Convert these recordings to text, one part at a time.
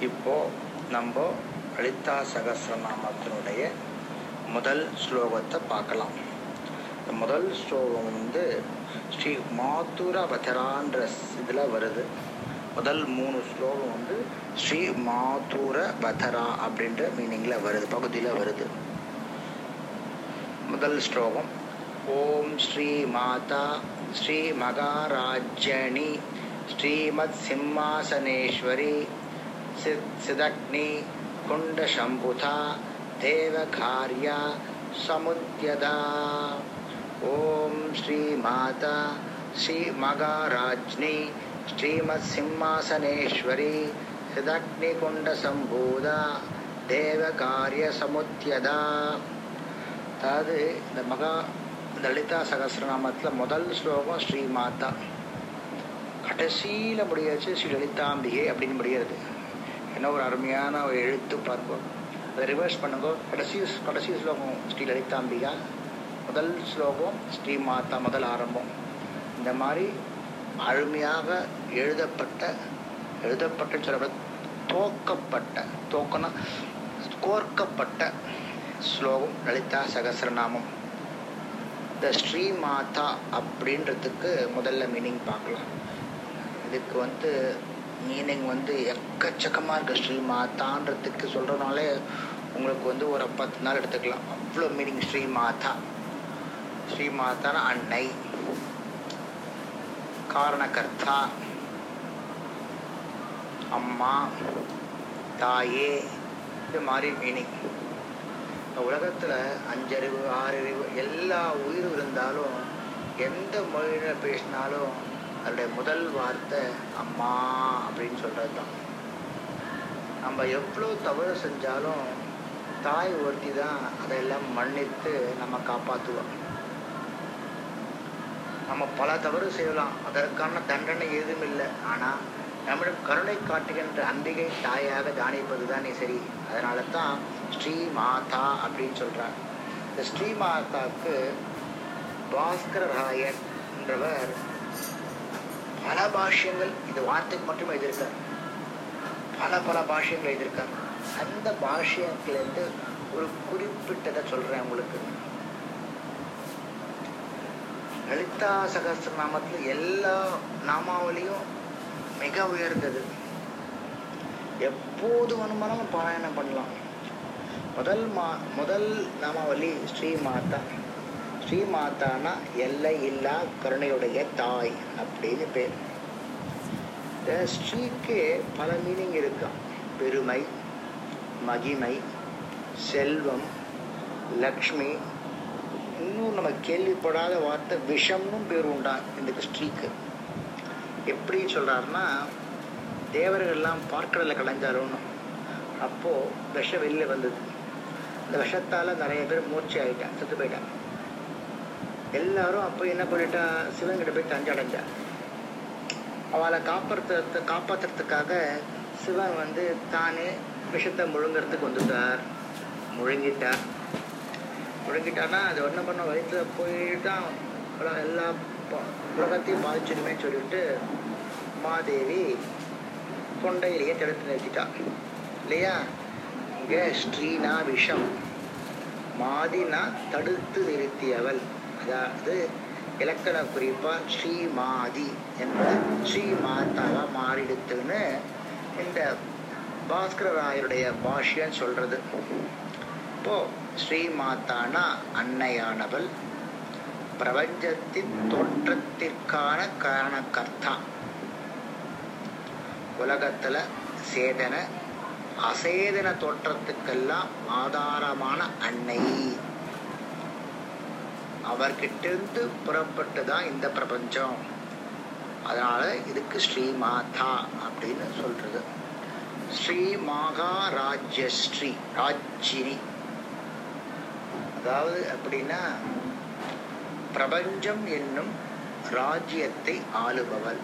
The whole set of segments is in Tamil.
இப்போ நம்ம லலிதா சகசிரநாமத்தினுடைய முதல் ஸ்லோகத்தை பார்க்கலாம். இந்த முதல் ஸ்லோகம் வந்து ஸ்ரீ மாதுர வதரான்ற இதில் வருது. முதல் மூணு ஸ்லோகம் வந்து ஸ்ரீ மாதுர வதரா அப்படின்ற மீனிங்கில் வருது பகுதியில் வருது. முதல் ஸ்லோகம் ஓம் ஸ்ரீ மாதா ஸ்ரீ மகாராஜனி ஸ்ரீமத் சிம்மாசனேஸ்வரி சித் சிதக்னி குண்டசம்புதா தேவகார்யா சமுத்தியதா ஓம் ஸ்ரீ மாதா ஸ்ரீ மகாராஜ்னி ஸ்ரீமத் சிம்மாசனேஸ்வரி சிதக்னி குண்டசம்பூதா தேவகாரிய சமுத்தியதா அதாவது இந்த மகா லலிதா சகசிரநாமத்தில் முதல் ஸ்லோகம் ஸ்ரீ மாதா கடைசியில் முடியாச்சு ஸ்ரீ லலிதாம்பிகை அப்படின்னு முடியாது என்ன ஒரு அருமையான ஒரு எழுத்து பார்ப்போம். அதை ரிவர்ஸ் பண்ணுங்க. கடைசி கடைசி ஸ்லோகம் ஸ்ரீ லலிதாம்பிகா. முதல் ஸ்லோகம் ஸ்ரீ மாதா முதல் ஆரம்பம். இந்த மாதிரி அருமையாக எழுதப்பட்ட எழுதப்பட்ட சொல்ல தோக்கப்பட்ட தோக்கனா கோர்க்கப்பட்ட ஸ்லோகம் லலிதா சகசிரநாமம். இந்த ஸ்ரீ மாதா அப்படின்றதுக்கு முதல்ல மீனிங் பார்க்கலாம். இதுக்கு வந்து மீனிங் வந்து எக்கச்சக்கமாக இருக்குது ஸ்ரீமாதான்றதுக்கு சொல்கிறனாலே உங்களுக்கு வந்து ஒரு பத்து நாள் எடுத்துக்கலாம். அவ்வளோ மீனிங் ஸ்ரீ மாதா. ஸ்ரீ மாதான? அன்னை. காரணகர்த்தா. அம்மா. தாயே. இது மாதிரி மீனிங் இந்த உலகத்தில் அஞ்சறிவு ஆறறிவு எல்லா உயிரும் இருந்தாலும் எந்த மொழியில் பேசினாலும் அதோடைய முதல் வார்த்தை அம்மா அப்படின்னு சொல்கிறது தான் நம்ம எவ்வளோ தவறு செஞ்சாலும் தாய் ஒருத்தி தான் அதையெல்லாம் மன்னித்து நம்ம காப்பாற்றுவோம் நம்ம பல தவறு செய்யலாம். அதற்கான தண்டனை எதுவும் இல்லை. ஆனால் நம்மிடம் கருணை காட்டுகின்ற அம்பிகை தாயாக தானிப்பது தானே சரி. அதனால தான் ஸ்ரீ மாதா அப்படின்னு சொல்கிறார் இந்த ஸ்ரீ மாதாவுக்கு பாஸ்கர ராயன்றவர் என்றவர் பல பாஷ்யங்கள் இந்த வார்த்தைக்கு மட்டும் எழுதியிருக்கார். பல பல பாஷ்யங்கள் எழுதியிருக்கார். அந்த பாஷ்யத்திலேருந்து ஒரு குறிப்பிட்டதை சொல்கிறேன் உங்களுக்கு. லலிதா சகசிரநாமத்தில் எல்லா நாமாவளியும் மிக உயர்ந்தது. எப்போது வேணுமானாலும் பாராயணம் பண்ணலாம். முதல் மா முதல் நாமாவளி ஸ்ரீ மாதா. ஸ்ரீமாதானா எல்லை இல்லா கருணையுடைய தாய் அப்படின்னு பேர். இந்த ஸ்ரீக்கு பல மீனிங் இருக்கான் பெருமை மகிமை செல்வம் லக்ஷ்மி. இன்னும் நம்ம கேள்விப்படாத வார்த்தை விஷம்னும் பேர் உண்டா இந்த ஸ்ரீக்கு. எப்படி சொல்கிறாருன்னா தேவர்கள்லாம் பார்க்கடலில் கலைஞ்சாரோன்னு அப்போது விஷம் வெளியில் வந்தது. அந்த விஷத்தால் நிறைய பேர் மூர்ச்சி ஆகிட்டான் செத்து போயிட்டான் எல்லாரும் அப்போ என்ன பண்ணிட்டா சிவன்கிட்ட போய் தஞ்சடைஞ்சா. அவளை காப்பாற்ற காப்பாற்றுறதுக்காக சிவன் வந்து தானே விஷத்தை முழுங்கிறதுக்கு வந்துட்டார். முழுங்கிட்டார் முழுங்கிட்டான்னா அது ஒன்றும் பண்ண வயிற்றில் போயிட்டான். எல்லா உலகத்தையும் பாதிச்சிடுமே சொல்லிட்டு மாதேவி தொண்டையிலேயே தடுத்து நிறுத்திட்டா. இல்லையா? இங்கே ஸ்ரீனா விஷம் மாதினா தடுத்து நிறுத்தியவள். அதாவது இலக்கண குறிப்பாக ஸ்ரீமாதி என்பது ஸ்ரீமாதாக மாறிடுத்துன்னு இந்த பாஸ்கர ராயருடைய பாஷ்யம் சொல்கிறது இப்போ ஸ்ரீமாத்தானா அன்னையானவள் பிரபஞ்சத்தின் தோற்றத்திற்கான காரணக்கர்த்தா உலகத்தில் சேதன அசேதன தோற்றத்துக்கெல்லாம் ஆதாரமான அன்னை. அவர்கிட்டேருந்து புறப்பட்டு தான் இந்த பிரபஞ்சம். அதனால இதுக்கு ஸ்ரீ மாதா அப்படின்னு சொல்றது. ஸ்ரீ மகாராஜ்யஸ்ரீ ராஜினி அதாவது அப்படின்னா பிரபஞ்சம் என்னும் ராஜ்யத்தை ஆளுபவள்.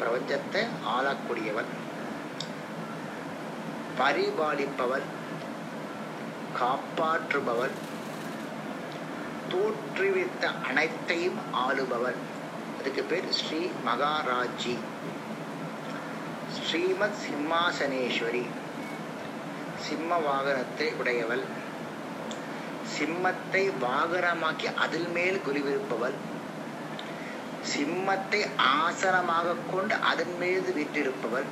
பிரபஞ்சத்தை ஆளக்கூடியவள். பரிபாலிப்பவள். காப்பாற்றுபவள். தோற்றுவித்த அனைத்தையும் ஆளுபவர். அதுக்கு பேர் ஸ்ரீ மகாராஜி ஸ்ரீமத் சிம்மாசனேஸ்வரி. சிம்ம வாகனத்தை உடையவள். சிம்மத்தை வாகனமாக்கி அதில் மேல் குறிவிருப்பவள் சிம்மத்தை ஆசனமாக கொண்டு அதன் மீது வீற்றிருப்பவள்.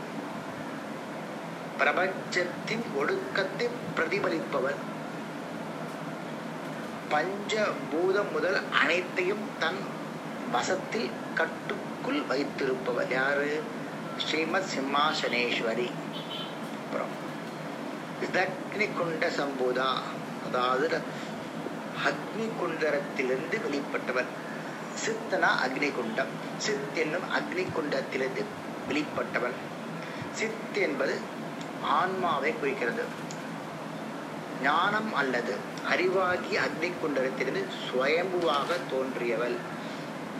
பிரபஞ்சத்தின் ஒடுக்கத்தை பிரதிபலிப்பவள். பஞ்ச பூதம் முதல் அனைத்தையும் தன் வசத்தில் கட்டுக்குள் வைத்திருப்பவர் யாரு? ஸ்ரீமத் சிம்மாசனேஸ்வரி. அப்புறம் இதக்னி குண்ட சம்பூதா. அதாவது அக்னி குண்டரத்திலிருந்து வெளிப்பட்டவர். சித்தனா அக்னி குண்டம் சித் என்னும் அக்னி குண்டத்திலிருந்து வெளிப்பட்டவன். சித் என்பது ஆன்மாவை குறிக்கிறது. ஞானம் அல்லது அறிவாகி அக்னி குண்டரத்திலிருந்து சுயம்புவாக தோன்றியவள்.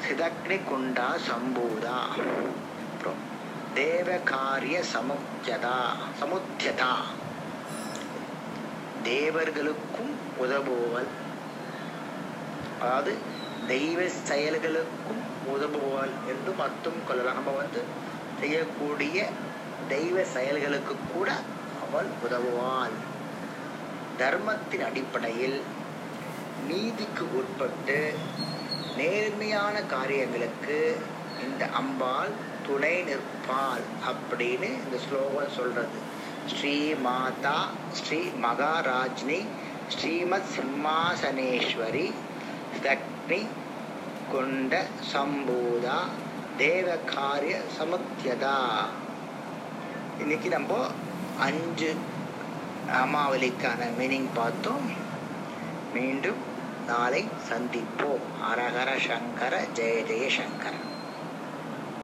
சிதக்னி குண்டா சம்பூதா. அப்புறம் தேவகாரிய சமுத்தியதா சமுத்தியதா. தேவர்களுக்கும் உதவுவல் அதாவது தெய்வ செயல்களுக்கும் உதவுவல் என்று அர்த்தம் கொள்ளலாம். நம்ம வந்து செய்யக்கூடிய தெய்வ செயல்களுக்கு கூட அவள் உதவுவாள். தர்மத்தின் அடிப்படையில் நீதிக்கு உட்பட்டு நேர்மையான காரியங்களுக்கு இந்த அம்பாள் துணை நிற்பாள் அப்படின்னு இந்த ஸ்லோகம் சொல்றது. ஸ்ரீ மாதா ஸ்ரீ மகாராஜ்னி ஸ்ரீமத் சிம்மாசனேஸ்வரி தக்னி கொண்ட சம்பூதா தேவகாரிய சமுத்தியதா இன்னைக்கு நம்ம அஞ்சு அமாவலிக்கான மீனிங் பார்த்தோம். மீண்டும் நாளை சந்திப்போம். அரகர சங்கர ஜெய ஜெய